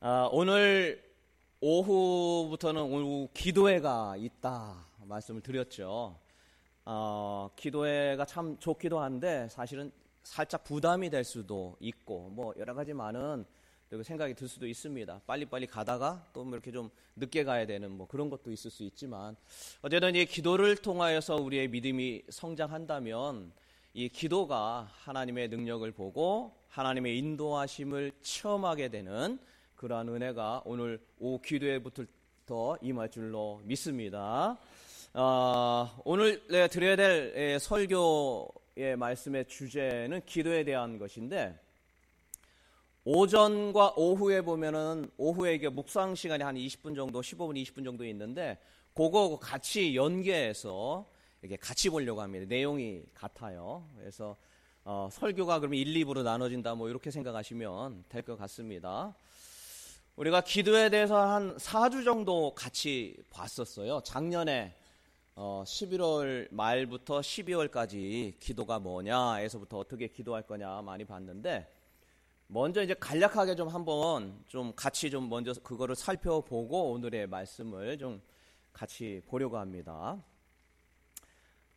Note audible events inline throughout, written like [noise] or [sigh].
아, 오늘 오후부터는 오후 기도회가 있다 말씀을 드렸죠. 어, 기도회가 참 좋기도 한데 사실은 살짝 부담이 될 수도 있고 뭐 여러 가지 많은 생각이 들 수도 있습니다. 빨리빨리 가다가 또뭐 이렇게 좀 늦게 가야 되는 뭐 그런 것도 있을 수 있지만 어쨌든 이 기도를 통하여서 우리의 믿음이 성장한다면 이 기도가 하나님의 능력을 보고 하나님의 인도하심을 체험하게 되는 그러한 은혜가 오늘 오후 기도회부터 임할 줄로 믿습니다. 어, 오늘 드려야 될 예, 설교의 말씀의 주제는 기도에 대한 것인데 오전과 오후에 보면은 오후에 이게 묵상 시간이 한 20분 정도, 15분, 20분 정도 있는데 그거 같이 연계해서 이렇게 같이 보려고 합니다. 내용이 같아요. 그래서 어, 설교가 그러면 1, 2부로 나눠진다 뭐 이렇게 생각하시면 될 것 같습니다. 우리가 기도에 대해서 한 4주 정도 같이 봤었어요. 작년에 어, 11월 말부터 12월까지 기도가 뭐냐에서부터 어떻게 기도할 거냐 많이 봤는데 먼저 이제 간략하게 좀 한번 좀 같이 좀 먼저 그거를 살펴보고 오늘의 말씀을 좀 같이 보려고 합니다.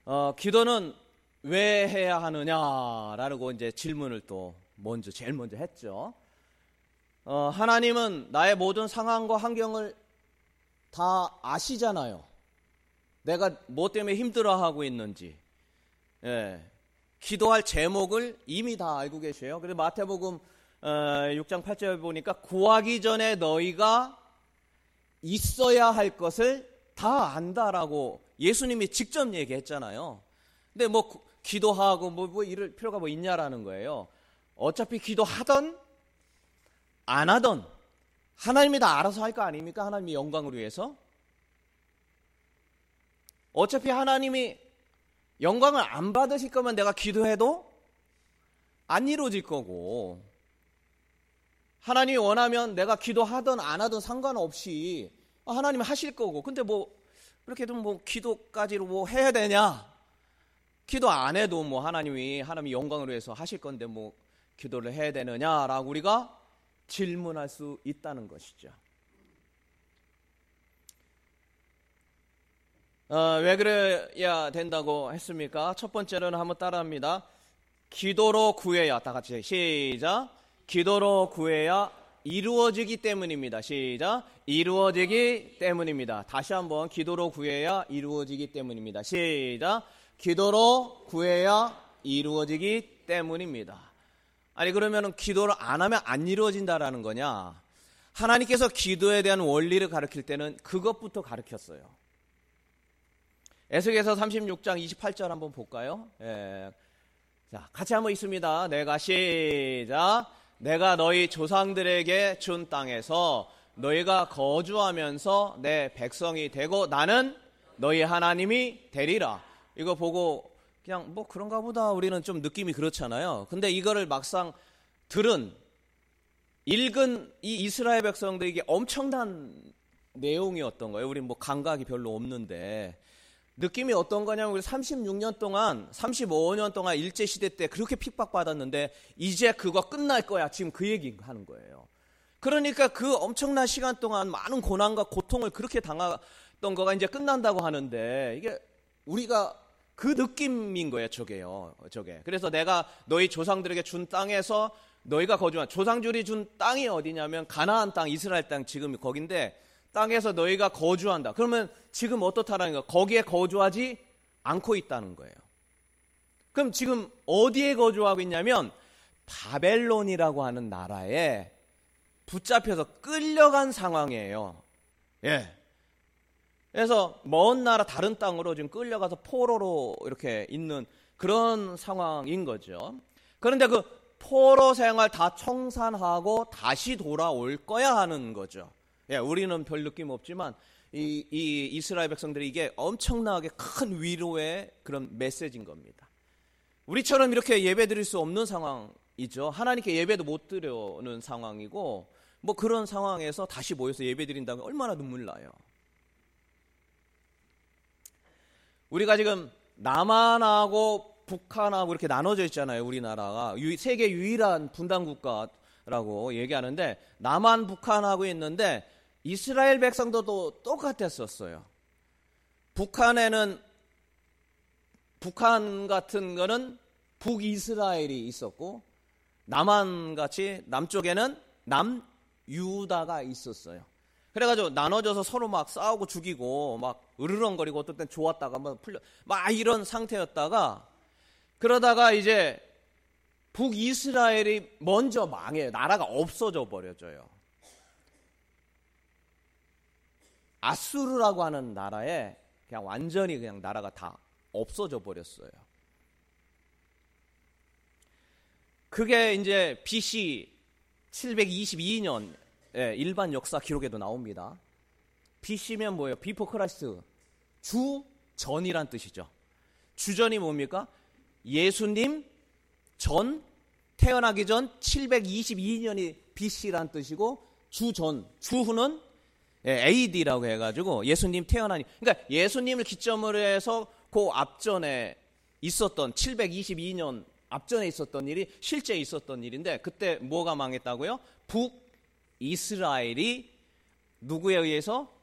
어, 기도는 왜 해야 하느냐라고 이제 질문을 또 먼저 제일 먼저 했죠. 어, 하나님은 나의 모든 상황과 환경을 다 아시잖아요. 내가 뭐 때문에 힘들어하고 있는지. 예. 기도할 제목을 이미 다 알고 계세요. 그래서 마태복음 어, 6장 8절 보니까 구하기 전에 너희가 있어야 할 것을 다 안다라고 예수님이 직접 얘기했잖아요. 근데 뭐 기도하고 뭐, 뭐 이럴 필요가 뭐 있냐라는 거예요. 어차피 기도하던 안 하던 하나님이 다 알아서 할 거 아닙니까? 하나님의 영광을 위해서. 어차피 하나님이 영광을 안 받으실 거면 내가 기도해도 안 이루어질 거고 하나님이 원하면 내가 기도하든 안 하든 상관없이 하나님이 하실 거고 근데 뭐 그렇게 해도 뭐 기도까지로 뭐 해야 되냐 기도 안 해도 뭐 하나님이 하나님이 영광을 위해서 하실 건데 뭐 기도를 해야 되느냐라고 우리가 질문할 수 있다는 것이죠. 어, 왜 그래야 된다고 했습니까? 첫 번째로는 한번 따라합니다. 기도로 구해야 다 같이 시작. 기도로 구해야 이루어지기 때문입니다. 시작. 이루어지기 때문입니다. 다시 한번 기도로 구해야 이루어지기 때문입니다. 시작. 기도로 구해야 이루어지기 때문입니다. 아니 그러면은 기도를 안 하면 안 이루어진다라는 거냐? 하나님께서 기도에 대한 원리를 가르칠 때는 그것부터 가르쳤어요. 에스겔서 36장 28절 한번 볼까요? 예. 자, 같이 한번 있습니다. 내가 시작. 내가 너희 조상들에게 준 땅에서 너희가 거주하면서 내 백성이 되고 나는 너희 하나님이 되리라. 이거 보고 그냥 뭐 그런가 보다 우리는 좀 느낌이 그렇잖아요. 근데 이거를 막상 들은 읽은 이 이스라엘 백성들에게 엄청난 내용이었던 거예요. 우리 뭐 감각이 별로 없는데 느낌이 어떤 거냐면 우리 36년 동안 35년 동안 일제 시대 때 그렇게 핍박받았는데 이제 그거 끝날 거야. 지금 그 얘기 하는 거예요. 그러니까 그 엄청난 시간 동안 많은 고난과 고통을 그렇게 당했던 거가 이제 끝난다고 하는데 이게 우리가 그 느낌인 거예요, 저게요. 저게. 그래서 내가 너희 조상들에게 준 땅에서 너희가 거주한 조상들이 준 땅이 어디냐면 가나안 땅, 이스라엘 땅 지금 거긴데 땅에서 너희가 거주한다. 그러면 지금 어떻다라는 거? 거기에 거주하지 않고 있다는 거예요. 그럼 지금 어디에 거주하고 있냐면 바벨론이라고 하는 나라에 붙잡혀서 끌려간 상황이에요. 예. 그래서 먼 나라 다른 땅으로 지금 끌려가서 포로로 이렇게 있는 그런 상황인 거죠. 그런데 그 포로 생활 다 청산하고 다시 돌아올 거야 하는 거죠. 예, 우리는 별 느낌 없지만 이, 이 이스라엘 백성들이 이게 엄청나게 큰 위로의 그런 메시지인 겁니다. 우리처럼 이렇게 예배 드릴 수 없는 상황이죠. 하나님께 예배도 못 드려는 상황이고 뭐 그런 상황에서 다시 모여서 예배 드린다면 얼마나 눈물 나요. 우리가 지금 남한하고 북한하고 이렇게 나눠져 있잖아요. 우리나라가 세계 유일한 분단 국가 나라라고 얘기하는데 남한 북한하고 있는데 이스라엘 백성도 똑같았었어요. 북한에는 북한 같은 거는 북이스라엘이 있었고 남한 같이 남쪽에는 남유다가 있었어요. 그래가지고 나눠져서 서로 막 싸우고 죽이고 막 으르렁거리고 어떨 땐 좋았다가 막 풀려 막 이런 상태였다가 그러다가 이제 북이스라엘이 먼저 망해요. 나라가 없어져 버려져요. 아수르라고 하는 나라에 그냥 완전히 그냥 나라가 다 없어져 버렸어요. 그게 이제 BC 722년 예, 일반 역사 기록에도 나옵니다. BC면 뭐예요? Before Christ. 주 전이란 뜻이죠. 주전이 뭡니까? 예수님 전 태어나기 전 722년이 BC란 뜻이고 주전 주후는 예, AD라고 해가지고 예수님 태어나니 그러니까 예수님을 기점으로 해서 그 앞전에 있었던 722년 앞전에 있었던 일이 실제 있었던 일인데 그때 뭐가 망했다고요? 북 이스라엘이 누구에 의해서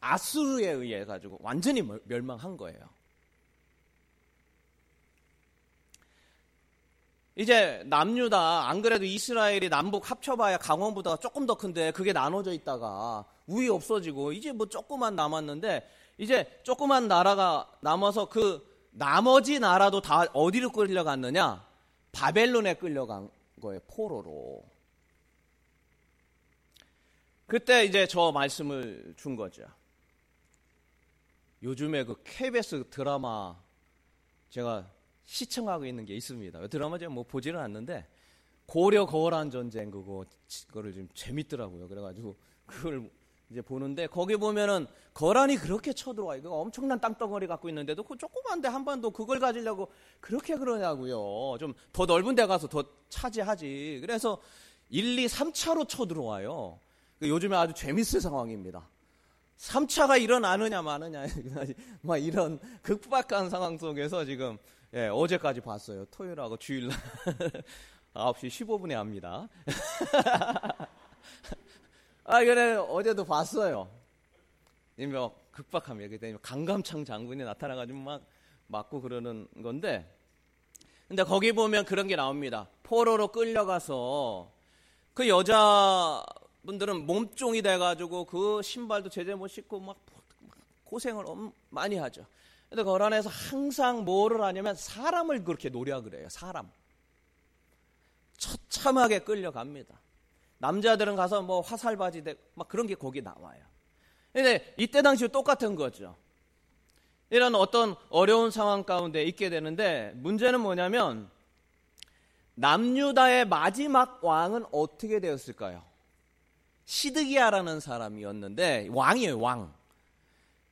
아수르에 의해 가지고 완전히 멸망한 거예요. 이제 남유다 안 그래도 이스라엘이 남북 합쳐봐야 강원보다 조금 더 큰데 그게 나눠져 있다가 우위 없어지고 이제 뭐 조금만 남았는데 이제 조그만 나라가 남아서 그 나머지 나라도 다 어디로 끌려갔느냐? 바벨론에 끌려간 거예요. 포로로. 그때 이제 저 말씀을 준 거죠. 요즘에 그 KBS 드라마 제가 시청하고 있는 게 있습니다. 드라마 제가 뭐 보지는 않는데 고려 거란 전쟁 그거 그거를 좀 재밌더라고요. 그래가지고 그걸 이제 보는데 거기 보면은 거란이 그렇게 쳐들어와 이거 엄청난 땅덩어리 갖고 있는데도 그 조그만데 한 번도 그걸 가지려고 그렇게 그러냐고요. 좀 더 넓은 데 가서 더 차지하지. 그래서 1, 2, 3차로 쳐들어와요. 그 요즘에 아주 재밌을 상황입니다. 3차가 일어나느냐 마느냐 [laughs] 막 이런 극박한 상황 속에서 지금 예, 어제까지 봤어요. 토요일하고 주일날 [laughs] 9시 15분에 합니다. [laughs] 아, 그래, 어제도 봤어요. 뭐, 극박합니다. 그때 강감창 장군이 나타나가지고 막 맞고 그러는 건데, 근데 거기 보면 그런 게 나옵니다. 포로로 끌려가서 그 여자 분들은 몸종이 돼가지고 그 신발도 제대로 못 신고 막 고생을 많이 하죠. 근데 그 안에서 항상 뭐를 하냐면 사람을 그렇게 노력을 해요. 사람. 처참하게 끌려갑니다. 남자들은 가서 뭐 화살 바지 막 그런 게 거기 나와요. 근데 이때 당시 똑같은 거죠. 이런 어떤 어려운 상황 가운데 있게 되는데 문제는 뭐냐면 남유다의 마지막 왕은 어떻게 되었을까요? 시드기야라는 사람이었는데 왕이에요, 왕.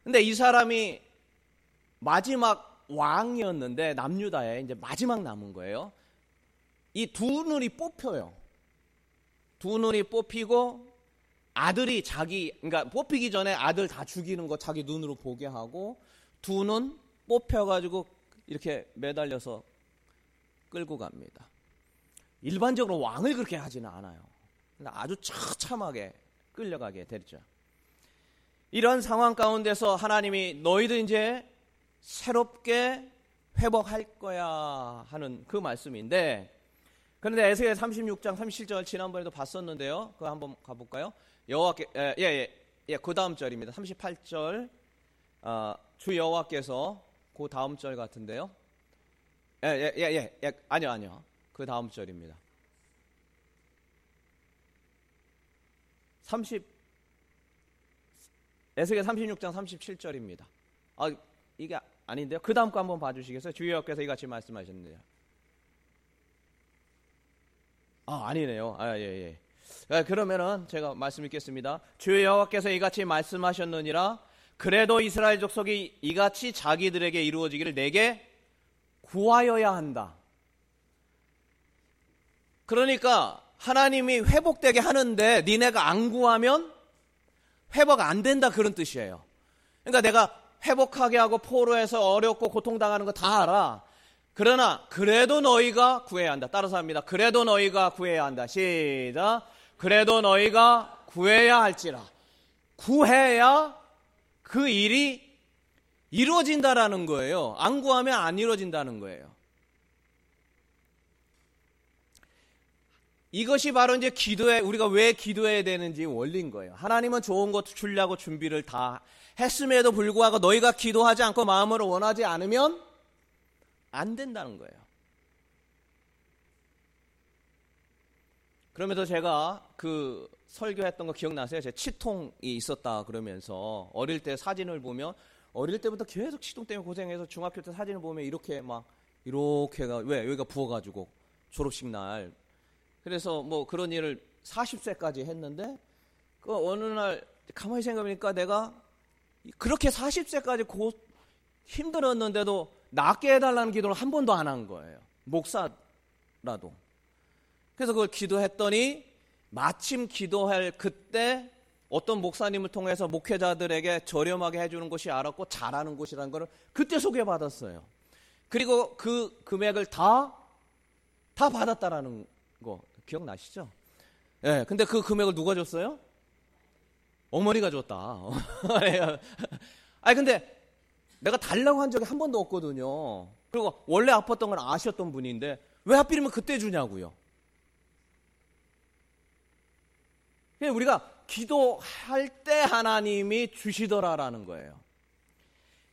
근데 이 사람이 마지막 왕이었는데 남유다에 이제 마지막 남은 거예요. 이 두 눈이 뽑혀요. 두 눈이 뽑히고 아들이 자기 그러니까 뽑히기 전에 아들 다 죽이는 거 자기 눈으로 보게 하고 두 눈 뽑혀 가지고 이렇게 매달려서 끌고 갑니다. 일반적으로 왕을 그렇게 하지는 않아요. 아주 처참하게 끌려가게 되죠. 이런 상황 가운데서 하나님이 너희들 이제 새롭게 회복할 거야 하는 그 말씀인데 그런데 에스겔 36장 37절 지난번에도 봤었는데요. 그거 한번 가볼까요? 여호와께 예예 예, 예, 그 다음 절입니다. 38절 어, 주 여호와께서 그 다음 절 같은데요. 예예예 예, 예, 예, 아니요 아니요 그 다음 절입니다. 30 에스겔 36장 37절입니다. 아 이게 아닌데요. 그 다음 거 한번 봐주시겠어요? 주 여호와께서 이같이 말씀하셨는데요. 아, 아니네요. 아, 예, 예. 아, 그러면은 제가 말씀 읽겠습니다. 주 여호와께서 이같이 말씀하셨느니라 그래도 이스라엘 족속이 이같이 자기들에게 이루어지기를 내게 구하여야 한다. 그러니까 하나님이 회복되게 하는데 니네가 안 구하면 회복 안 된다 그런 뜻이에요. 그러니까 내가 회복하게 하고 포로해서 어렵고 고통당하는 거 다 알아. 그러나 그래도 너희가 구해야 한다. 따라서 합니다. 그래도 너희가 구해야 한다. 시작. 그래도 너희가 구해야 할지라. 구해야 그 일이 이루어진다라는 거예요. 안 구하면 안 이루어진다는 거예요. 이것이 바로 이제 기도에 우리가 왜 기도해야 되는지 원리인 거예요. 하나님은 좋은 것 주려고 준비를 다 했음에도 불구하고 너희가 기도하지 않고 마음으로 원하지 않으면 안 된다는 거예요. 그러면서 제가 그 설교했던 거 기억나세요? 제 치통이 있었다 그러면서 어릴 때 사진을 보면 어릴 때부터 계속 치통 때문에 고생해서 중학교 때 사진을 보면 이렇게 막 이렇게가 왜 여기가 부어가지고 졸업식 날 그래서 뭐 그런 일을 40세까지 했는데 그 어느 날 가만히 생각해보니까 내가 그렇게 40세까지 고 힘들었는데도 낫게 해달라는 기도를 한 번도 안 한 거예요. 목사라도. 그래서 그걸 기도했더니 마침 기도할 그때 어떤 목사님을 통해서 목회자들에게 저렴하게 해주는 곳이 알았고 잘하는 곳이라는 것을 그때 소개받았어요. 그리고 그 금액을 다, 다 받았다라는 거 기억나시죠? 예, 네, 근데 그 금액을 누가 줬어요? 어머니가 줬다. [laughs] 아니, 근데 내가 달라고 한 적이 한 번도 없거든요. 그리고 원래 아팠던 걸 아셨던 분인데 왜 하필이면 그때 주냐고요. 우리가 기도할 때 하나님이 주시더라라는 거예요.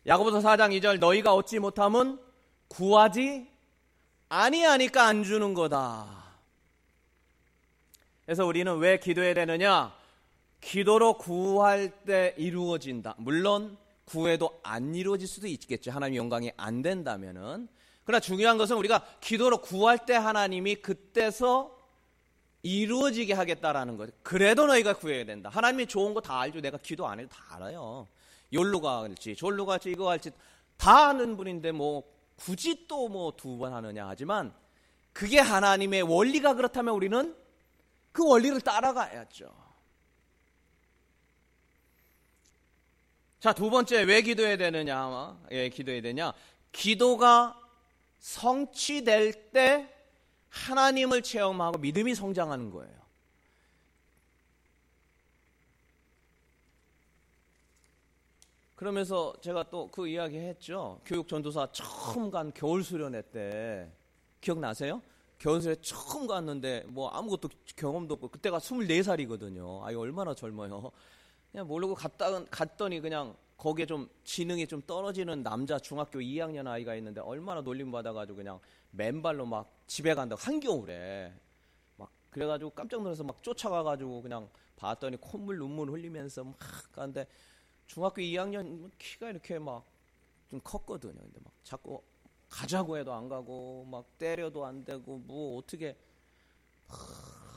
야고보서 4장 2절 너희가 얻지 못함은 구하지 아니하니까 안 주는 거다. 그래서 우리는 왜 기도해야 되느냐? 기도로 구할 때 이루어진다. 물론 구해도 안 이루어질 수도 있겠죠. 하나님 영광이 안 된다면은. 그러나 중요한 것은 우리가 기도로 구할 때 하나님이 그때서 이루어지게 하겠다라는 거죠. 그래도 너희가 구해야 된다. 하나님이 좋은 거 다 알죠. 내가 기도 안 해도 다 알아요. 열로 갈지, 졸로 갈지, 이거 갈지 다 아는 분인데 뭐 굳이 또 뭐 두 번 하느냐 하지만 그게 하나님의 원리가 그렇다면 우리는 그 원리를 따라가야죠. 자, 두 번째 왜 기도해야 되느냐? 예, 기도해야 되냐? 기도가 성취될 때 하나님을 체험하고 믿음이 성장하는 거예요. 그러면서 제가 또 그 이야기 했죠. 교육 전도사 처음 간 겨울 수련회 때 기억나세요? 수련회 처음 갔는데 뭐 아무것도 경험도 없고 그때가 24살이거든요. 아이 얼마나 젊어요. 그냥 모르고 갔다 갔더니 그냥 거기에 좀 지능이 좀 떨어지는 남자 중학교 2학년 아이가 있는데 얼마나 놀림 받아가지고 그냥 맨발로 막 집에 간다 고 한겨울에 막 그래가지고 깜짝 놀라서 막 쫓아가가지고 그냥 봤더니 콧물 눈물 흘리면서 막 가는데 중학교 2학년 키가 이렇게 막 좀 컸거든요. 근데 막 자꾸 가자고 해도 안 가고 막 때려도 안 되고 뭐 어떻게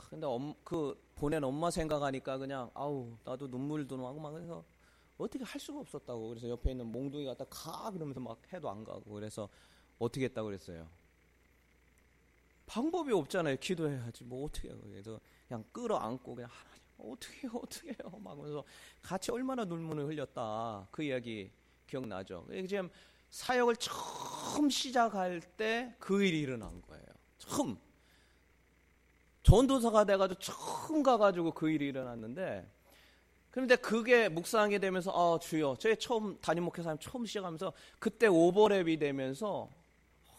근데 엄, 그 보낸 엄마 생각하니까 그냥 아우 나도 눈물도 나고 막 해서 어떻게 할 수가 없었다고. 그래서 옆에 있는 몽둥이 갖다 가 그러면서 막 해도 안 가고. 그래서 어떻게 했다고 그랬어요. 방법이 없잖아요. 기도해야지. 뭐 어떻게 해요. 그래서 그냥 끌어안고 그냥 하나님 어떻게 해요. 어떻게 해요. 막 하면서 같이 얼마나 눈물을 흘렸다. 그 이야기 기억나죠. 지금 사역을 처음 시작할 때 그 일이 일어난 거예요. 처음. 전도사가 돼가지고 처음 가가지고 그 일이 일어났는데 그런데 그게 묵상하게 되면서 아 주여 저희 처음 담임 목회사님 처음 시작하면서 그때 오버랩이 되면서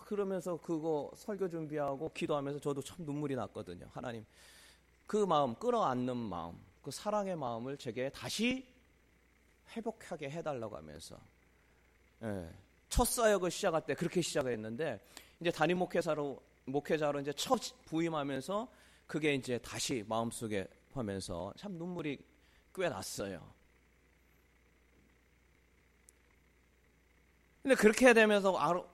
그러면서 그거 설교 준비하고 기도하면서 저도 참 눈물이 났거든요. 하나님 그 마음 끌어안는 마음 그 사랑의 마음을 제게 다시 회복하게 해달라고 하면서 예, 첫 사역을 시작할 때 그렇게 시작을 했는데 이제 담임 목회사로 목회자로 이제 첫 부임하면서 그게 이제 다시 마음속에 하면서 참 눈물이 꽤 났어요. 근데 그렇게 되면서 아로,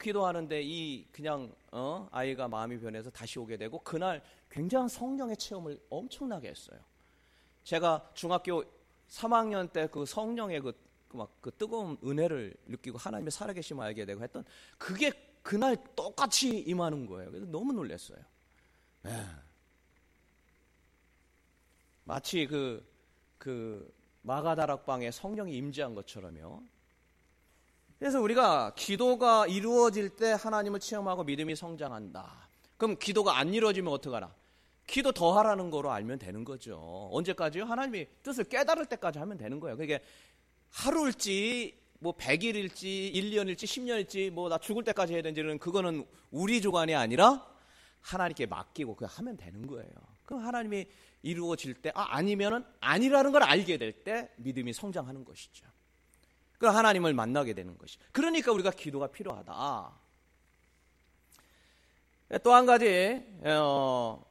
기도하는데 이 그냥 어? 아이가 마음이 변해서 다시 오게 되고 그날 굉장한 성령의 체험을 엄청나게 했어요. 제가 중학교 3학년 때 그 성령의 그, 그, 막, 그 뜨거운 은혜를 느끼고 하나님의 살아계심을 알게 되고 했던 그게 그날 똑같이 임하는 거예요. 그래서 너무 놀랐어요. 네. 마치 그, 그 마가다락방에 성령이 임재한 것처럼요. 그래서 우리가 기도가 이루어질 때 하나님을 체험하고 믿음이 성장한다. 그럼 기도가 안 이루어지면 어떡하나? 기도 더 하라는 거로 알면 되는 거죠. 언제까지요? 하나님이 뜻을 깨달을 때까지 하면 되는 거예요. 그게 하루일지 뭐 100일일지 1년일지 10년일지 뭐 나 죽을 때까지 해야 되는지는 그거는 우리 주관이 아니라 하나님께 맡기고 그 하면 되는 거예요. 그럼 하나님이 이루어질 때 아, 아니면은 아니라는 걸 알게 될 때 믿음이 성장하는 것이죠. 그럼 하나님을 만나게 되는 것이. 그러니까 우리가 기도가 필요하다. 또 한 가지 어,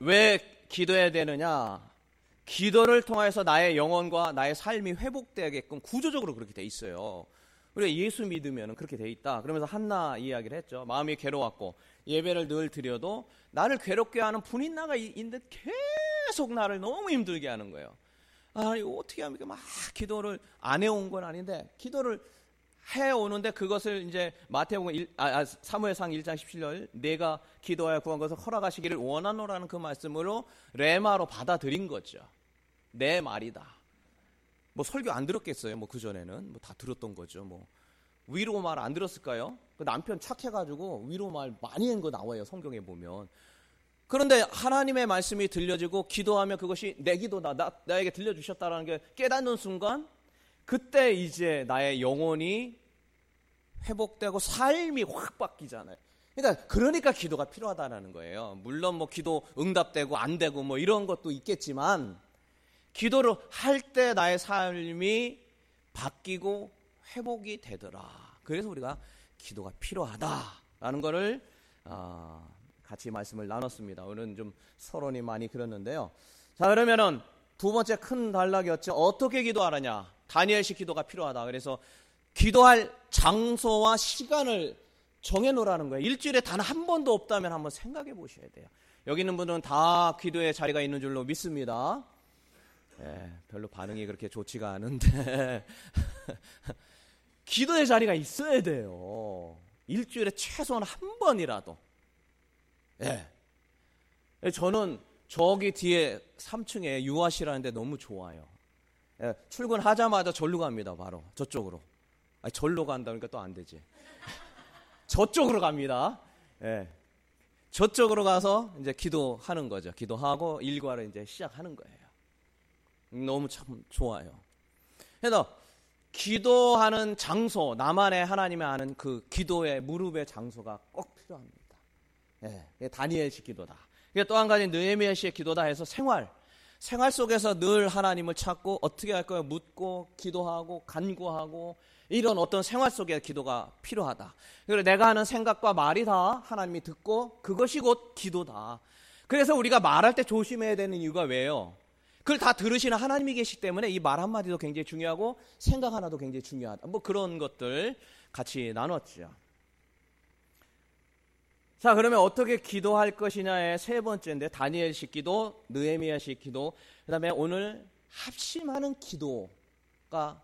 왜 기도해야 되느냐? 기도를 통해서 나의 영혼과 나의 삶이 회복되게끔 구조적으로 그렇게 돼 있어요. 우리가 예수 믿으면 그렇게 돼 있다. 그러면서 한나 이야기를 했죠. 마음이 괴로웠고 예배를 늘 드려도 나를 괴롭게 하는 분인나가 있는데 계속 나를 너무 힘들게 하는 거예요. 아, 이거 어떻게 합니까? 막 기도를 안 해온 건 아닌데 기도를 해 오는데 그것을 이제 마태복음 1, 아, 아, 사무엘상 1장 17절 내가 기도하여 구한 것을 허락하시기를 원하노라는 그 말씀으로 레마로 받아들인 거죠. 내 말이다. 뭐 설교 안 들었겠어요. 뭐 그 전에는 뭐 다 들었던 거죠. 뭐 위로 말 안 들었을까요? 그 남편 착해가지고 위로 말 많이 한 거 나와요. 성경에 보면. 그런데 하나님의 말씀이 들려지고 기도하면 그것이 내 기도다. 나, 나에게 들려주셨다라는 게 깨닫는 순간 그때 이제 나의 영혼이 회복되고 삶이 확 바뀌잖아요. 그러니까 그러니까 기도가 필요하다는 거예요. 물론 뭐 기도 응답되고 안 되고 뭐 이런 것도 있겠지만 기도를 할 때 나의 삶이 바뀌고 회복이 되더라. 그래서 우리가 기도가 필요하다라는 것을 어, 같이 말씀을 나눴습니다. 오늘은 좀 서론이 많이 그렸는데요. 자 그러면은 두 번째 큰 단락이었죠. 어떻게 기도하느냐? 다니엘식 기도가 필요하다. 그래서 기도할 장소와 시간을 정해놓으라는 거예요. 일주일에 단 한 번도 없다면 한번 생각해 보셔야 돼요. 여기 있는 분들은 다 기도의 자리가 있는 줄로 믿습니다. 예, 별로 반응이 그렇게 좋지가 않은데 [laughs] 기도의 자리가 있어야 돼요. 일주일에 최소한 한 번이라도. 예. 저는 저기 뒤에 3층에 유아시라는데 너무 좋아요. 예, 출근하자마자 절로 갑니다. 바로 저쪽으로. 아니, 절로 간다니까 또 안 되지. 저쪽으로 갑니다. 예. 저쪽으로 가서 이제 기도하는 거죠. 기도하고 일과를 이제 시작하는 거예요. 너무 참 좋아요. 그래서 기도하는 장소, 나만의 하나님의 아는 그 기도의 무릎의 장소가 꼭 필요합니다. 예, 다니엘식 기도다. 또 한 가지 느헤미야식의 기도다 해서 생활, 생활 속에서 늘 하나님을 찾고 어떻게 할까요? 묻고 기도하고 간구하고 이런 어떤 생활 속에 기도가 필요하다. 그리고 내가 하는 생각과 말이 다 하나님이 듣고 그것이 곧 기도다. 그래서 우리가 말할 때 조심해야 되는 이유가 왜요? 그걸 다 들으시는 하나님이 계시기 때문에 이 말 한마디도 굉장히 중요하고 생각 하나도 굉장히 중요하다. 뭐 그런 것들 같이 나눴죠. 자, 그러면 어떻게 기도할 것이냐의 세 번째인데 다니엘식 기도, 느헤미야식 기도, 그다음에 오늘 합심하는 기도가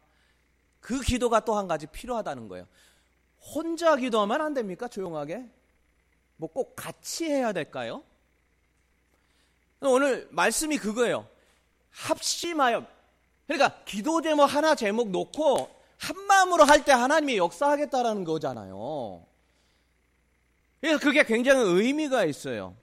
그 기도가 또 한 가지 필요하다는 거예요. 혼자 기도하면 안 됩니까? 조용하게? 뭐 꼭 같이 해야 될까요? 오늘 말씀이 그거예요. 합심하여. 그러니까 기도 제목 하나 제목 놓고 한 마음으로 할 때 하나님이 역사하겠다라는 거잖아요. 그래서 그게 굉장히 의미가 있어요.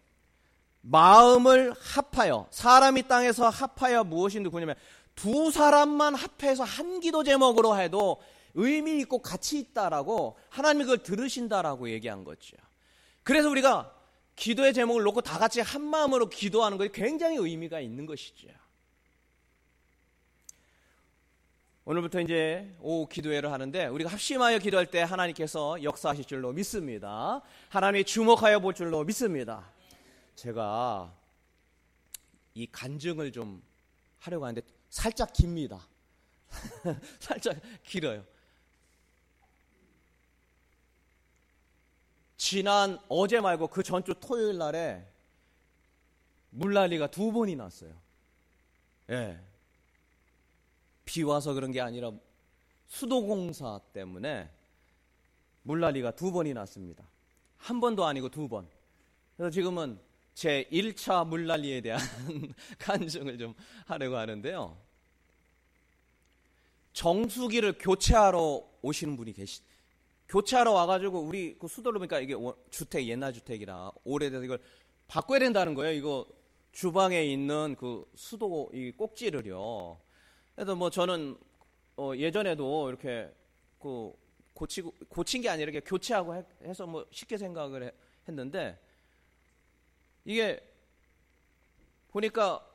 마음을 합하여 사람이 땅에서 합하여 무엇인지 그냐면 두 사람만 합해서 한 기도 제목으로 해도 의미 있고 가치 있다라고 하나님이 그걸 들으신다라고 얘기한 거죠. 그래서 우리가 기도의 제목을 놓고 다 같이 한 마음으로 기도하는 것이 굉장히 의미가 있는 것이죠. 오늘부터 이제 오후 기도회를 하는데 우리가 합심하여 기도할 때 하나님께서 역사하실 줄로 믿습니다. 하나님이 주목하여 볼 줄로 믿습니다. 제가 이 간증을 좀 하려고 하는데 살짝 깁니다. [laughs] 살짝 길어요. 지난 어제 말고 그 전주 토요일 날에 물난리가 두 번이 났어요. 예. 비 와서 그런 게 아니라 수도공사 때문에 물난리가 두 번이 났습니다. 한 번도 아니고 두 번. 그래서 지금은 제 1차 물난리에 대한 [laughs] 간증을 좀 하려고 하는데요. 정수기를 교체하러 오시는 분이 계시, 교체하러 와가지고 우리 그 수도로 보니까 이게 주택 옛날 주택이라 오래돼서 이걸 바꿔야 된다는 거예요. 이거 주방에 있는 그 수도 이 꼭지를요. 그래서 뭐 저는 어 예전에도 이렇게 그 고치고 고친 게 아니라 이렇게 교체하고 해, 서 뭐 쉽게 생각을 해, 했는데 이게 보니까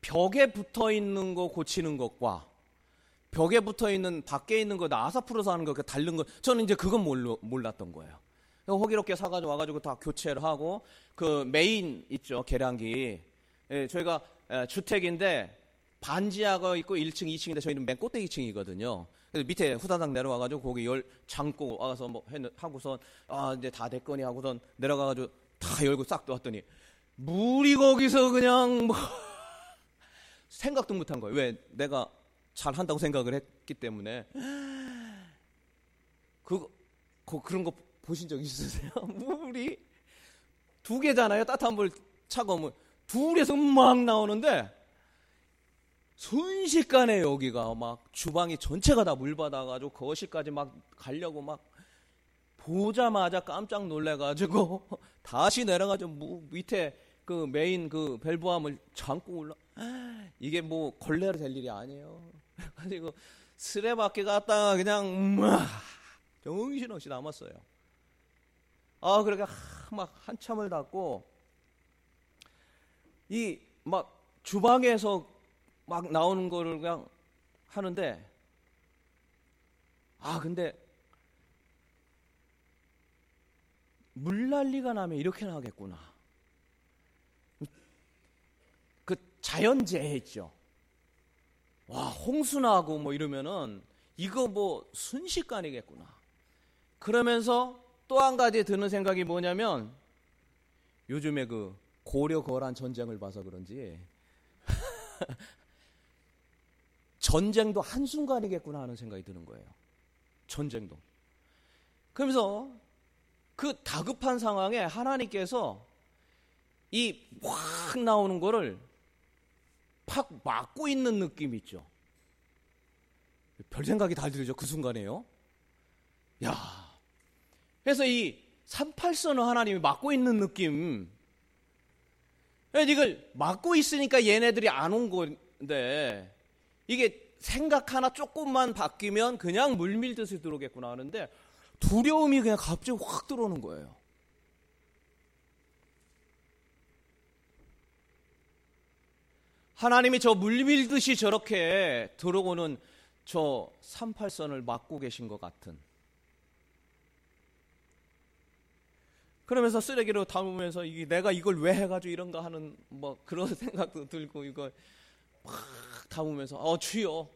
벽에 붙어 있는 거 고치는 것과 벽에 붙어 있는 밖에 있는 거 나사 풀어서 하는 거그 다른 거 저는 이제 그건 몰라, 몰랐던 거예요. 호기롭게 사가지고 와가지고 다 교체를 하고 그 메인 있죠 계량기 예, 저희가 예, 주택인데 반지하가 있고 1층, 2층인데 저희는 맨 꼭대기 층이거든요. 그래서 밑에 후다닥 내려와가지고 거기 열 잠고 와서 뭐 했, 하고선 아 이제 다 됐거니 하고선 내려가가지고 다 열고 싹 들어왔더니 물이 거기서 그냥 뭐 [laughs] 생각도 못한 거예요. 왜 내가 잘 한다고 생각을 했기 때문에 그, 그 그런 거 보신 적 있으세요? [laughs] 물이 두 개잖아요. 따뜻한 물, 차가운 물. 둘에서 막 나오는데 순식간에 여기가 막 주방이 전체가 다 물 받아가지고 거실까지 막 가려고 막 보자마자 깜짝 놀래가지고 [laughs] 다시 내려가지고 밑에 그 메인 그 밸브함을 잠고 올라 이게 뭐 걸레로 될 일이 아니에요. [laughs] 그래가지고 스레 밖에 갔다가 그냥 막 정신없이 남았어요. 아 그러니까 막 한참을 닫고 이 막 주방에서 막 나오는 거를 그냥 하는데 아 근데 물난리가 나면 이렇게 나겠구나. 그 자연재해 있죠. 와 홍수 나고 뭐 이러면은 이거 뭐 순식간이겠구나. 그러면서 또 한 가지 드는 생각이 뭐냐면 요즘에 그 고려 거란 전쟁을 봐서 그런지 [laughs] 전쟁도 한순간이겠구나 하는 생각이 드는 거예요. 전쟁도. 그러면서 그 다급한 상황에 하나님께서 이 확 나오는 거를 팍 막고 있는 느낌 있죠. 별 생각이 다 들죠. 그 순간에요. 야. 그래서 이 38선을 하나님이 막고 있는 느낌. 이걸 막고 있으니까 얘네들이 안 온 건데 이게 생각 하나 조금만 바뀌면 그냥 물밀듯이 들어오겠구나 하는데 두려움이 그냥 갑자기 확 들어오는 거예요. 하나님이 저 물밀듯이 저렇게 들어오는 저 38선을 막고 계신 것 같은. 그러면서 쓰레기로 담으면서 내가 이걸 왜 해가지고 이런가 하는 뭐 그런 [laughs] 생각도 들고 이걸 막 담으면서 어 주여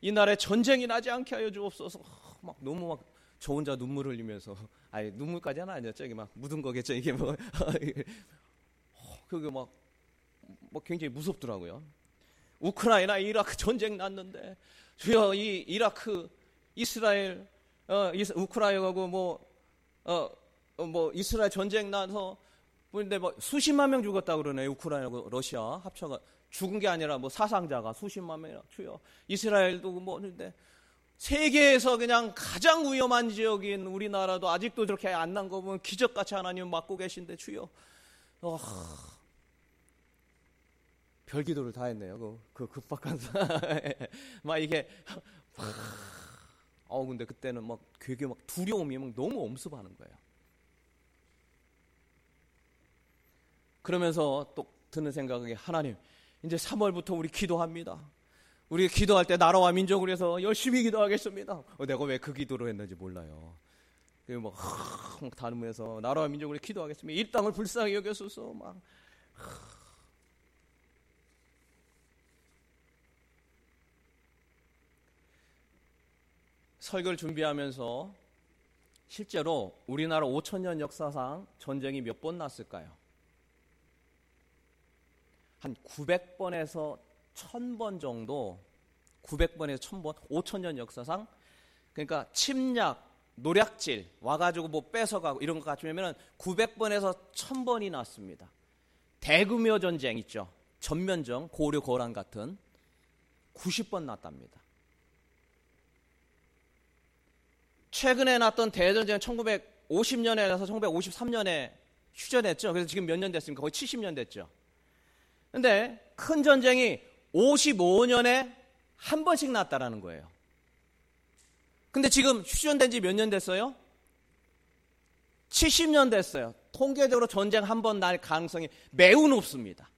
이날에 전쟁이 나지 않게 하여 주옵소서. 막 너무 막 저 혼자 눈물 흘리면서 아니 눈물까지는 아니었죠 이게 막 묻은 거겠죠 이게 뭐. [laughs] 그게 막, 뭐 굉장히 무섭더라고요. 우크라이나 이라크 전쟁 났는데 주여 이 이라크 이스라엘 어 이스, 우크라이나하고 뭐어 어, 뭐 이스라엘 전쟁 나서 근데 뭐 수십만 명 죽었다 그러네 우크라이나하고 러시아 합쳐가 죽은 게 아니라 뭐 사상자가 수십만 명이나 주요. 이스라엘도 뭐 근데 세계에서 그냥 가장 위험한 지역인 우리나라도 아직도 저렇게 안 난 거 보면 기적같이 하나님 맡고 계신데 주여. 어, 별 기도를 다 했네요. 그, 그 급박한 [laughs] 막 이게 어 근데 그때는 막 되게 막 두려움이 막 너무 엄습하는 거예요. 그러면서 또 드는 생각이 하나님 이제 3월부터 우리 기도합니다. 우리 기도할 때 나라와 민족을 위해서 열심히 기도하겠습니다. 어, 내가 왜 그 기도를 했는지 몰라요. 그 뭐, 다름에서 나라와 민족을 위해 기도하겠습니다. 이 땅을 불쌍히 여겨소서, 막. 설교를 준비하면서 실제로 우리나라 5천년 역사상 전쟁이 몇 번 났을까요? 한 900번에서 1000번 정도 900번에서 1000번 5000년 역사상 그러니까 침략 노략질 와가지고 뭐 뺏어가고 이런 것 같으면 900번에서 1000번이 났습니다. 대규모 전쟁 있죠. 전면정 고려 거란 같은 90번 났답니다. 최근에 났던 대전쟁 1950년에 나서 1953년에 휴전했죠. 그래서 지금 몇 년 됐습니까? 거의 70년 됐죠. 근데 큰 전쟁이 55년에 한 번씩 났다라는 거예요. 근데 지금 휴전된 지 몇 년 됐어요? 70년 됐어요. 통계적으로 전쟁 한 번 날 가능성이 매우 높습니다.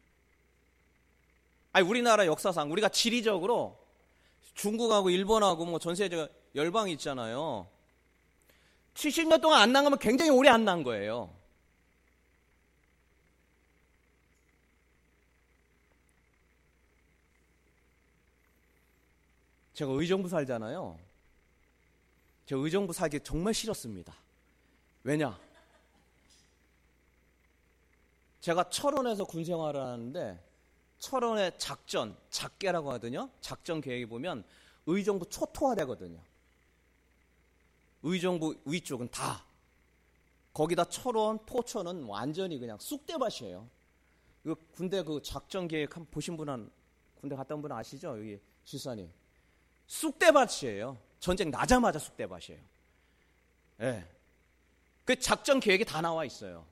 아니 우리나라 역사상 우리가 지리적으로 중국하고 일본하고 뭐 전 세계적 열방이 있잖아요. 70년 동안 안 난 거면 굉장히 오래 안 난 거예요. 제가 의정부 살잖아요. 제가 의정부 살기 정말 싫었습니다. 왜냐? 제가 철원에서 군 생활을 하는데 철원의 작전, 작계라고 하거든요. 작전 계획에 보면 의정부 초토화되거든요. 의정부 위쪽은 다. 거기다 철원, 포천은 완전히 그냥 쑥대밭이에요. 이거 군대 그 작전 계획 한번 보신 분은 군대 갔다 온 분 아시죠? 여기 지사님. 쑥대밭이에요. 전쟁 나자마자 쑥대밭이에요. 예. 네. 그 작전 계획이 다 나와 있어요.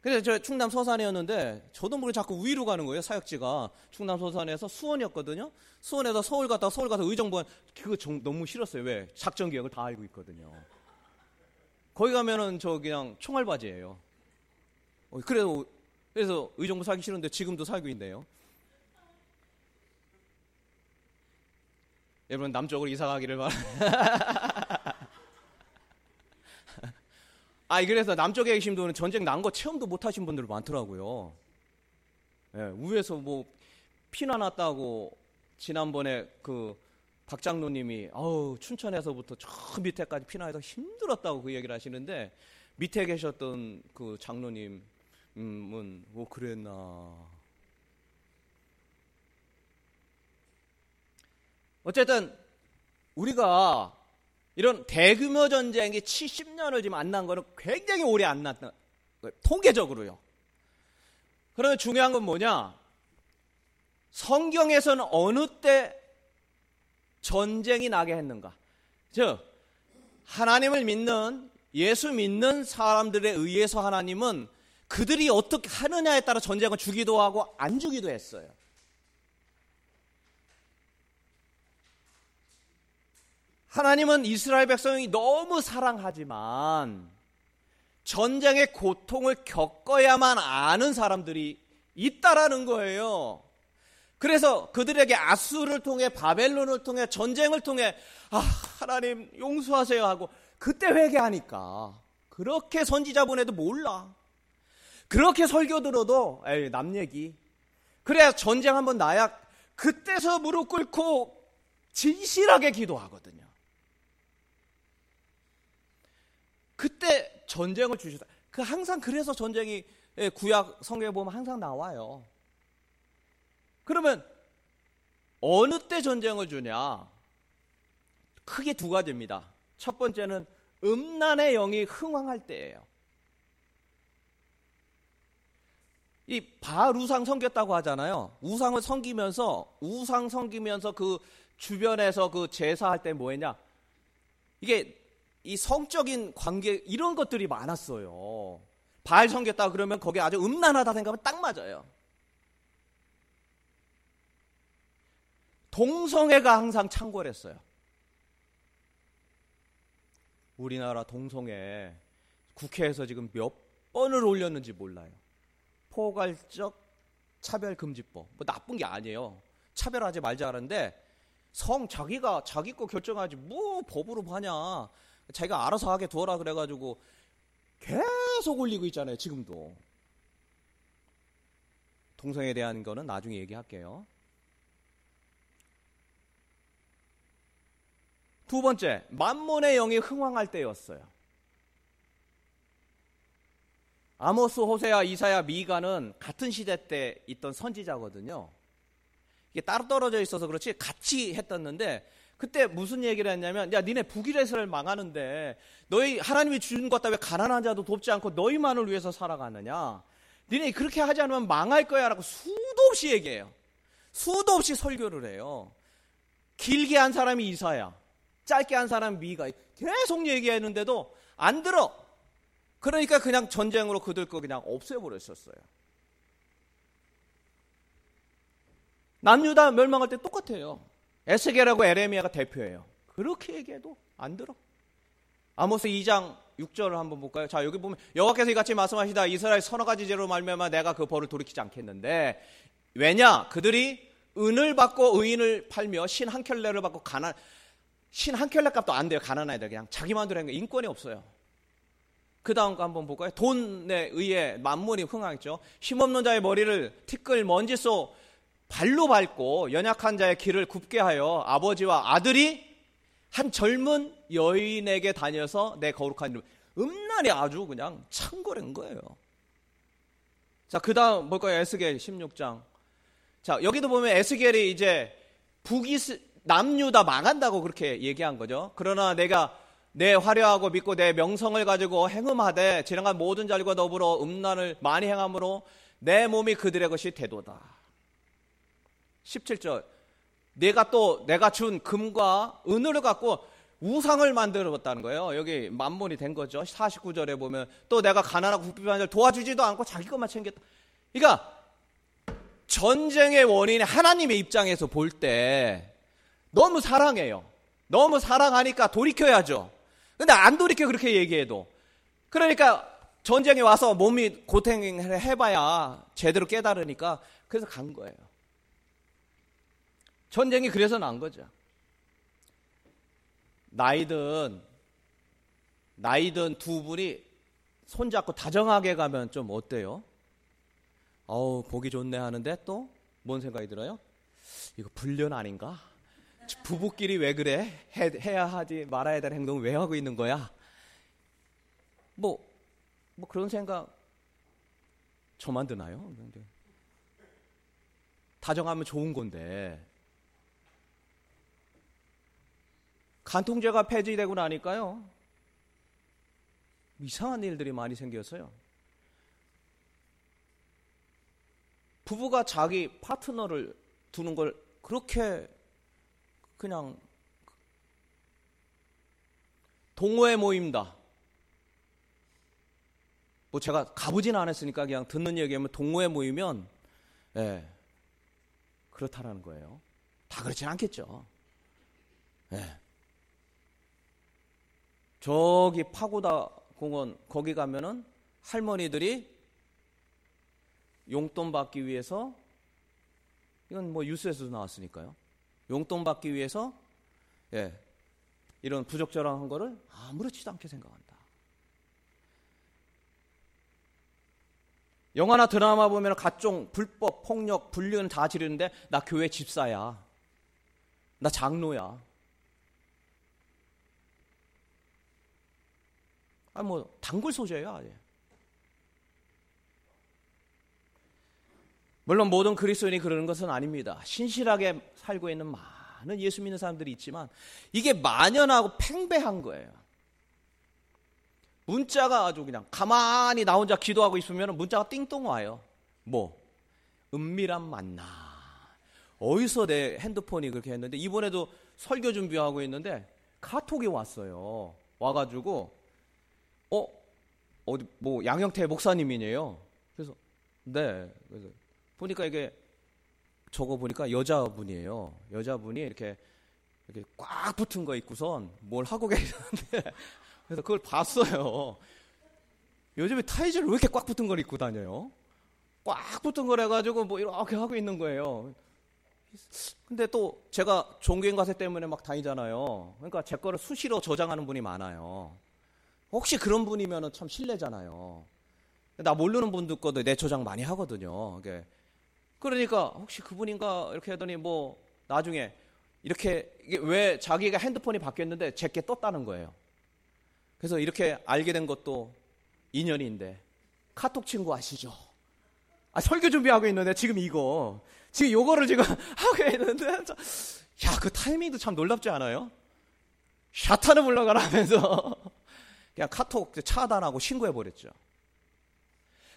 그래서 저 충남 서산이었는데 저도 모르게 자꾸 위로 가는 거예요 사역지가 충남 서산에서 수원이었거든요. 수원에서 서울 갔다 서울 가서 의정부 그거 정, 너무 싫었어요. 왜 작전 계획을 다 알고 있거든요. 거기 가면은 저 그냥 총알바지예요. 어, 그래서 그래서 의정부 살기 싫은데 지금도 살고 있네요. 여러분 남쪽으로 이사 가기를 바랍니다. [laughs] 아, 그래서 남쪽에 계신 분은 전쟁 난 거 체험도 못 하신 분들 많더라고요. 예, 위에서 뭐 피나 났다고 지난번에 그 박장로님이 아우 춘천에서부터 저 밑에까지 피나해서 힘들었다고 그 얘기를 하시는데 밑에 계셨던 그 장로님은 뭐 그랬나 어쨌든 우리가 이런 대규모 전쟁이 70년을 지금 안 난 거는 굉장히 오래 안 났다. 통계적으로요. 그러면 중요한 건 뭐냐? 성경에서는 어느 때 전쟁이 나게 했는가? 즉, 하나님을 믿는, 예수 믿는 사람들에 의해서 하나님은 그들이 어떻게 하느냐에 따라 전쟁을 주기도 하고 안 주기도 했어요. 하나님은 이스라엘 백성이 너무 사랑하지만 전쟁의 고통을 겪어야만 아는 사람들이 있다라는 거예요. 그래서 그들에게 아수를 통해 바벨론을 통해 전쟁을 통해 아 하나님 용서하세요 하고 그때 회개하니까 그렇게 선지자분에도 몰라. 그렇게 설교 들어도 에이 남 얘기. 그래야 전쟁 한번 나야 그때서 무릎 꿇고 진실하게 기도하거든요. 그때 전쟁을 주시다. 그 항상 그래서 전쟁이 예, 구약 성경에 보면 항상 나와요. 그러면 어느 때 전쟁을 주냐? 크게 두 가지입니다. 첫 번째는 음란의 영이 흥황할 때예요. 이 바알 우상 섬겼다고 하잖아요. 우상을 섬기면서 우상 섬기면서 그 주변에서 그 제사할 때 뭐했냐? 이게 이 성적인 관계 이런 것들이 많았어요. 바알 섬겼다 그러면 거기에 아주 음란하다 생각하면 딱 맞아요. 동성애가 항상 창궐했어요. 우리나라 동성애 국회에서 지금 몇 번을 올렸는지 몰라요. 포괄적 차별금지법. 뭐 나쁜 게 아니에요. 차별하지 말자 하는데 성 자기가 자기 거 결정하지 뭐 법으로 하냐. 자기가 알아서 하게 두어라 그래가지고 계속 올리고 있잖아요. 지금도. 동성에 대한 거는 나중에 얘기할게요. 두 번째, 만몬의 영이 흥황할 때였어요. 아모스, 호세야, 이사야, 미가는 같은 시대 때 있던 선지자거든요. 이게 따로 떨어져 있어서 그렇지 같이 했었는데 그때 무슨 얘기를 했냐면 야 니네 북이스라엘 망하는데 너희 하나님이 주는 것 때문에 가난한 자도 돕지 않고 너희만을 위해서 살아가느냐 니네 그렇게 하지 않으면 망할 거야 라고 수도 없이 얘기해요 수도 없이 설교를 해요 길게 한 사람이 이사야 짧게 한 사람 미가 계속 얘기했는데도 안 들어. 그러니까 그냥 전쟁으로 그들 거 그냥 없애버렸었어요. 남유다 멸망할 때 똑같아요. 에스겔하고 에레미야가 대표예요. 그렇게 얘기해도 안 들어. 아모스 2장 6절을 한번 볼까요? 자, 여기 보면 여호와께서 이같이 말씀하시다 이스라엘 서너 가지 죄로 말미암아 내가 그 벌을 돌이키지 않겠는데 왜냐? 그들이 은을 받고 의인을 팔며 신 한 켤레를 받고 가난 신 한 켤레 값도 안 돼요. 가난한 애들 그냥 자기 마음대로 하는 거 인권이 없어요. 그 다음 거 한번 볼까요? 돈에 의해 만물이 흥하겠죠. 힘없는 자의 머리를 티끌 먼지 속 발로 밟고 연약한 자의 길을 굽게 하여 아버지와 아들이 한 젊은 여인에게 다녀서 내 거룩한 이름 음란이 아주 그냥 창궐한 거예요. 자, 그 다음 볼까요? 에스겔 16장. 자, 여기도 보면 에스겔이 이제 북이스, 남유다 망한다고 그렇게 얘기한 거죠. 그러나 내가 내 화려하고 믿고 내 명성을 가지고 행음하되 지나간 모든 자들과 더불어 음란을 많이 행함으로 내 몸이 그들의 것이 되도다. 17절. 내가 또 내가 준 금과 은으로 갖고 우상을 만들었다는 거예요. 여기 만문이 된 거죠. 49절에 보면 또 내가 가난하고 자를 도와주지도 않고 자기 것만 챙겼다. 그러니까 전쟁의 원인이 하나님의 입장에서 볼 때 너무 사랑해요. 너무 사랑하니까 돌이켜야죠. 근데 안 돌이켜 그렇게 얘기해도. 그러니까 전쟁에 와서 몸이 고생을 해봐야 제대로 깨달으니까 그래서 간 거예요. 전쟁이 그래서 난 거죠. 나이든 나이든 두 분이 손잡고 다정하게 가면 좀 어때요? 어우 보기 좋네 하는데 또 뭔 생각이 들어요? 이거 불륜 아닌가? 부부끼리 왜 그래? 해, 야 하지 말아야 될 행동을 왜 하고 있는 거야? 뭐, 뭐 그런 생각 저만 드나요? 다정하면 좋은 건데 간통죄가 폐지되고 나니까요. 이상한 일들이 많이 생겼어요. 부부가 자기 파트너를 두는 걸 그렇게 그냥 동호회 모임다. 뭐 제가 가보진 않았으니까 그냥 듣는 얘기하면 동호회 모이면 예, 그렇다라는 거예요. 다 그렇진 않겠죠. 예. 저기 파고다 공원 거기 가면은 할머니들이 용돈 받기 위해서 이건 뭐 뉴스에서도 나왔으니까요. 용돈 받기 위해서 예, 이런 부적절한 거를 아무렇지도 않게 생각한다. 영화나 드라마 보면 각종 불법, 폭력, 불륜 다 지르는데 나 교회 집사야. 나 장로야. 아, 뭐, 단골 소재예요, 아예. 물론 모든 그리스도인이 그러는 것은 아닙니다. 신실하게 살고 있는 많은 예수 믿는 사람들이 있지만 이게 만연하고 팽배한 거예요. 문자가 아주 그냥 가만히 나 혼자 기도하고 있으면 문자가 띵동 와요. 뭐? 은밀한 만나. 어디서 내 핸드폰이 그렇게 했는데 이번에도 설교 준비하고 있는데 카톡이 왔어요. 와가지고 어 어디 뭐 양형태 목사님이네요. 그래서 네 그래서 보니까 이게 저거 보니까 여자분이에요. 여자분이 이렇게 이렇게 꽉 붙은 거 입고선 뭘 하고 계셨는데 [laughs] 그래서 그걸 봤어요. 요즘에 타이즈를 왜 이렇게 꽉 붙은 걸 입고 다녀요? 꽉 붙은 걸 해가지고 뭐 이렇게 하고 있는 거예요. 근데 또 제가 종교인 과세 때문에 막 다니잖아요. 그러니까 제 거를 수시로 저장하는 분이 많아요. 혹시 그런 분이면 참 실례잖아요. 나 모르는 분들 거도 내 저장 많이 하거든요. 그러니까 혹시 그분인가 이렇게 하더니 뭐 나중에 이렇게 왜 자기가 핸드폰이 바뀌었는데 제게 떴다는 거예요. 그래서 이렇게 알게 된 것도 인연인데 카톡 친구 아시죠? 아, 설교 준비하고 있는데 지금 이거 지금 요거를 지금 [laughs] 하고 있는데 야, 그 타이밍도 참 놀랍지 않아요? 샤타는 물러가라 하면서 그냥 카톡 차단하고 신고해버렸죠.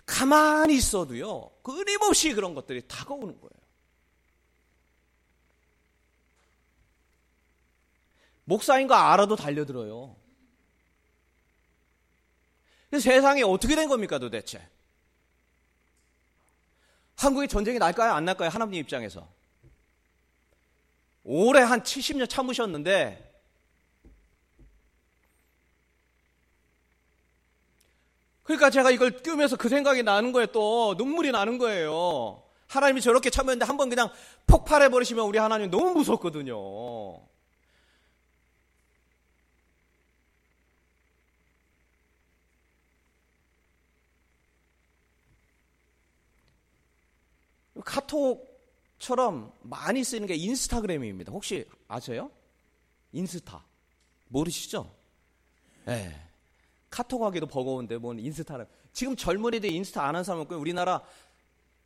가만히 있어도요, 끊임없이 그런 것들이 다가오는 거예요. 목사인 거 알아도 달려들어요. 세상이 어떻게 된 겁니까 도대체? 한국에 전쟁이 날까요? 안 날까요? 하나님 입장에서. 오래 한 70년 참으셨는데 그러니까 제가 이걸 띄우면서 그 생각이 나는 거예요. 또 눈물이 나는 거예요. 하나님이 저렇게 참였는데 한 번 그냥 폭발해 버리시면 우리 하나님 너무 무섭거든요. 카톡처럼 많이 쓰이는 게 인스타그램입니다. 혹시 아세요? 인스타. 모르시죠? 예. 네. 카톡 하기도 버거운데 뭔 인스타를. 지금 젊은이들 인스타 안 하는 사람 없고 우리나라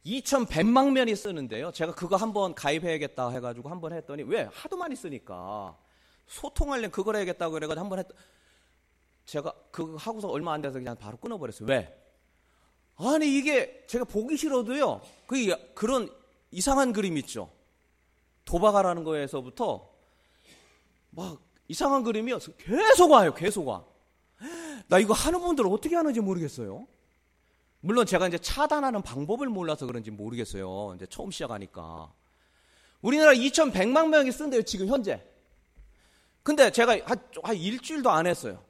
2,100만 명이 쓰는데요. 제가 그거 한번 가입해야겠다 해가지고 한번 했더니 왜? 하도 많이 쓰니까. 소통하려면 그걸 해야겠다고 그래가지고 한번 했 제가 그거 하고서 얼마 안 돼서 그냥 바로 끊어버렸어요. 왜? 아니 이게 제가 보기 싫어도요. 그 그런 이상한 그림 있죠. 도박하라는 거에서부터 막 이상한 그림이 계속 와요. 계속 와. 나 이거 하는 분들 어떻게 하는지 모르겠어요. 물론 제가 이제 차단하는 방법을 몰라서 그런지 모르겠어요. 이제 처음 시작하니까. 우리나라 2,100만 명이 쓴대요, 지금 현재. 근데 제가 한, 한 일주일도 안 했어요.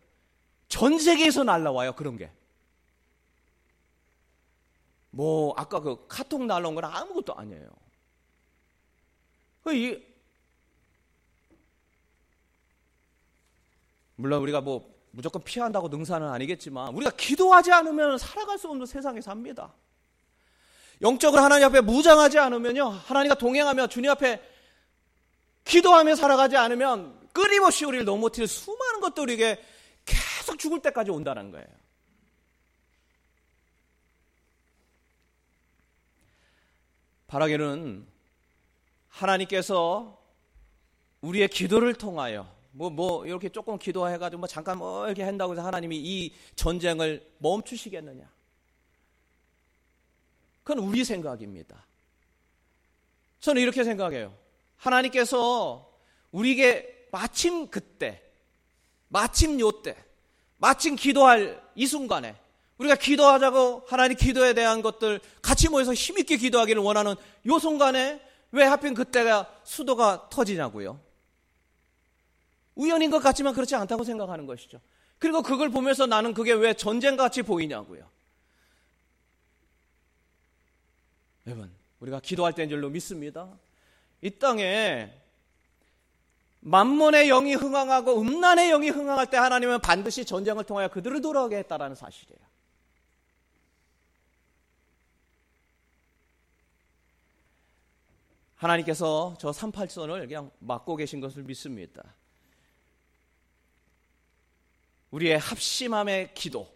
전 세계에서 날라와요, 그런 게. 뭐, 아까 그 카톡 날라온 건 아무것도 아니에요. 그 이, 물론 우리가 뭐 무조건 피한다고 능사는 아니겠지만 우리가 기도하지 않으면 살아갈 수 없는 세상에 삽니다. 영적으로 하나님 앞에 무장하지 않으면요. 하나님과 동행하며 주님 앞에 기도하며 살아가지 않으면 끊임없이 우리를 넘어뜨릴 수많은 것들에게 계속 죽을 때까지 온다는 거예요. 바라기는 하나님께서 우리의 기도를 통하여 뭐, 뭐, 이렇게 조금 기도해가지고 뭐 잠깐 뭐 이렇게 한다고 해서 하나님이 이 전쟁을 멈추시겠느냐. 그건 우리 생각입니다. 저는 이렇게 생각해요. 하나님께서 우리에게 마침 그때, 마침 요때, 마침 기도할 이 순간에 우리가 기도하자고 하나님 기도에 대한 것들 같이 모여서 힘있게 기도하기를 원하는 요 순간에 왜 하필 그때가 수도가 터지냐고요. 우연인 것 같지만 그렇지 않다고 생각하는 것이죠. 그리고 그걸 보면서 나는 그게 왜 전쟁같이 보이냐고요. 여러분, 우리가 기도할 때인 줄로 믿습니다. 이 땅에 만몬의 영이 흥황하고 음란의 영이 흥황할 때 하나님은 반드시 전쟁을 통하여 그들을 돌아오게 했다라는 사실이에요. 하나님께서 저 38선을 그냥 막고 계신 것을 믿습니다. 우리의 합심함의 기도,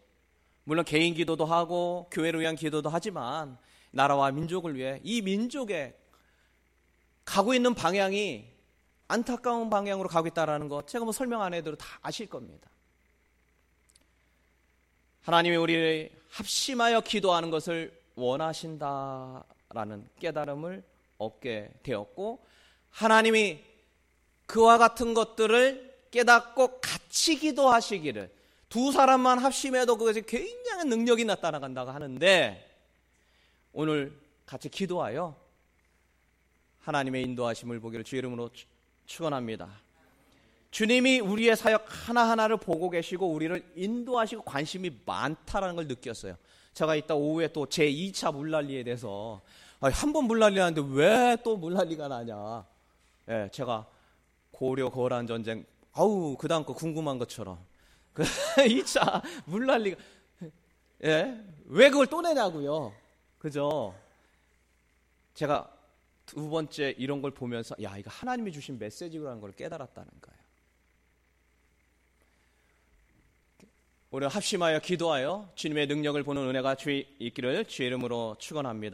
물론 개인 기도도 하고 교회를 위한 기도도 하지만 나라와 민족을 위해 이 민족에 가고 있는 방향이 안타까운 방향으로 가고 있다는 것 제가 뭐 설명 안 해도 다 아실 겁니다. 하나님이 우리를 합심하여 기도하는 것을 원하신다라는 깨달음을 얻게 되었고 하나님이 그와 같은 것들을 깨닫고 같이 기도하시기를 두 사람만 합심해도 그것이 굉장한 능력이 나타나간다고 하는데 오늘 같이 기도하여 하나님의 인도하심을 보기를 주 이름으로 축원합니다. 주님이 우리의 사역 하나하나를 보고 계시고 우리를 인도하시고 관심이 많다라는 걸 느꼈어요. 제가 이따 오후에 또 제 2차 물난리에 대해서 한 번 물난리 하는데 왜 또 물난리가 나냐. 예, 제가 고려 거란 전쟁 아우 그 다음 거 궁금한 것처럼 그 [laughs] 2차 물난리가 예? 왜 그걸 또 내냐고요. 그죠? 제가 두 번째 이런 걸 보면서 야 이거 하나님이 주신 메시지라는 걸 깨달았다는 거예요. 오늘 합심하여 기도하여 주님의 능력을 보는 은혜가 주의 있기를 주의 이름으로 축원합니다.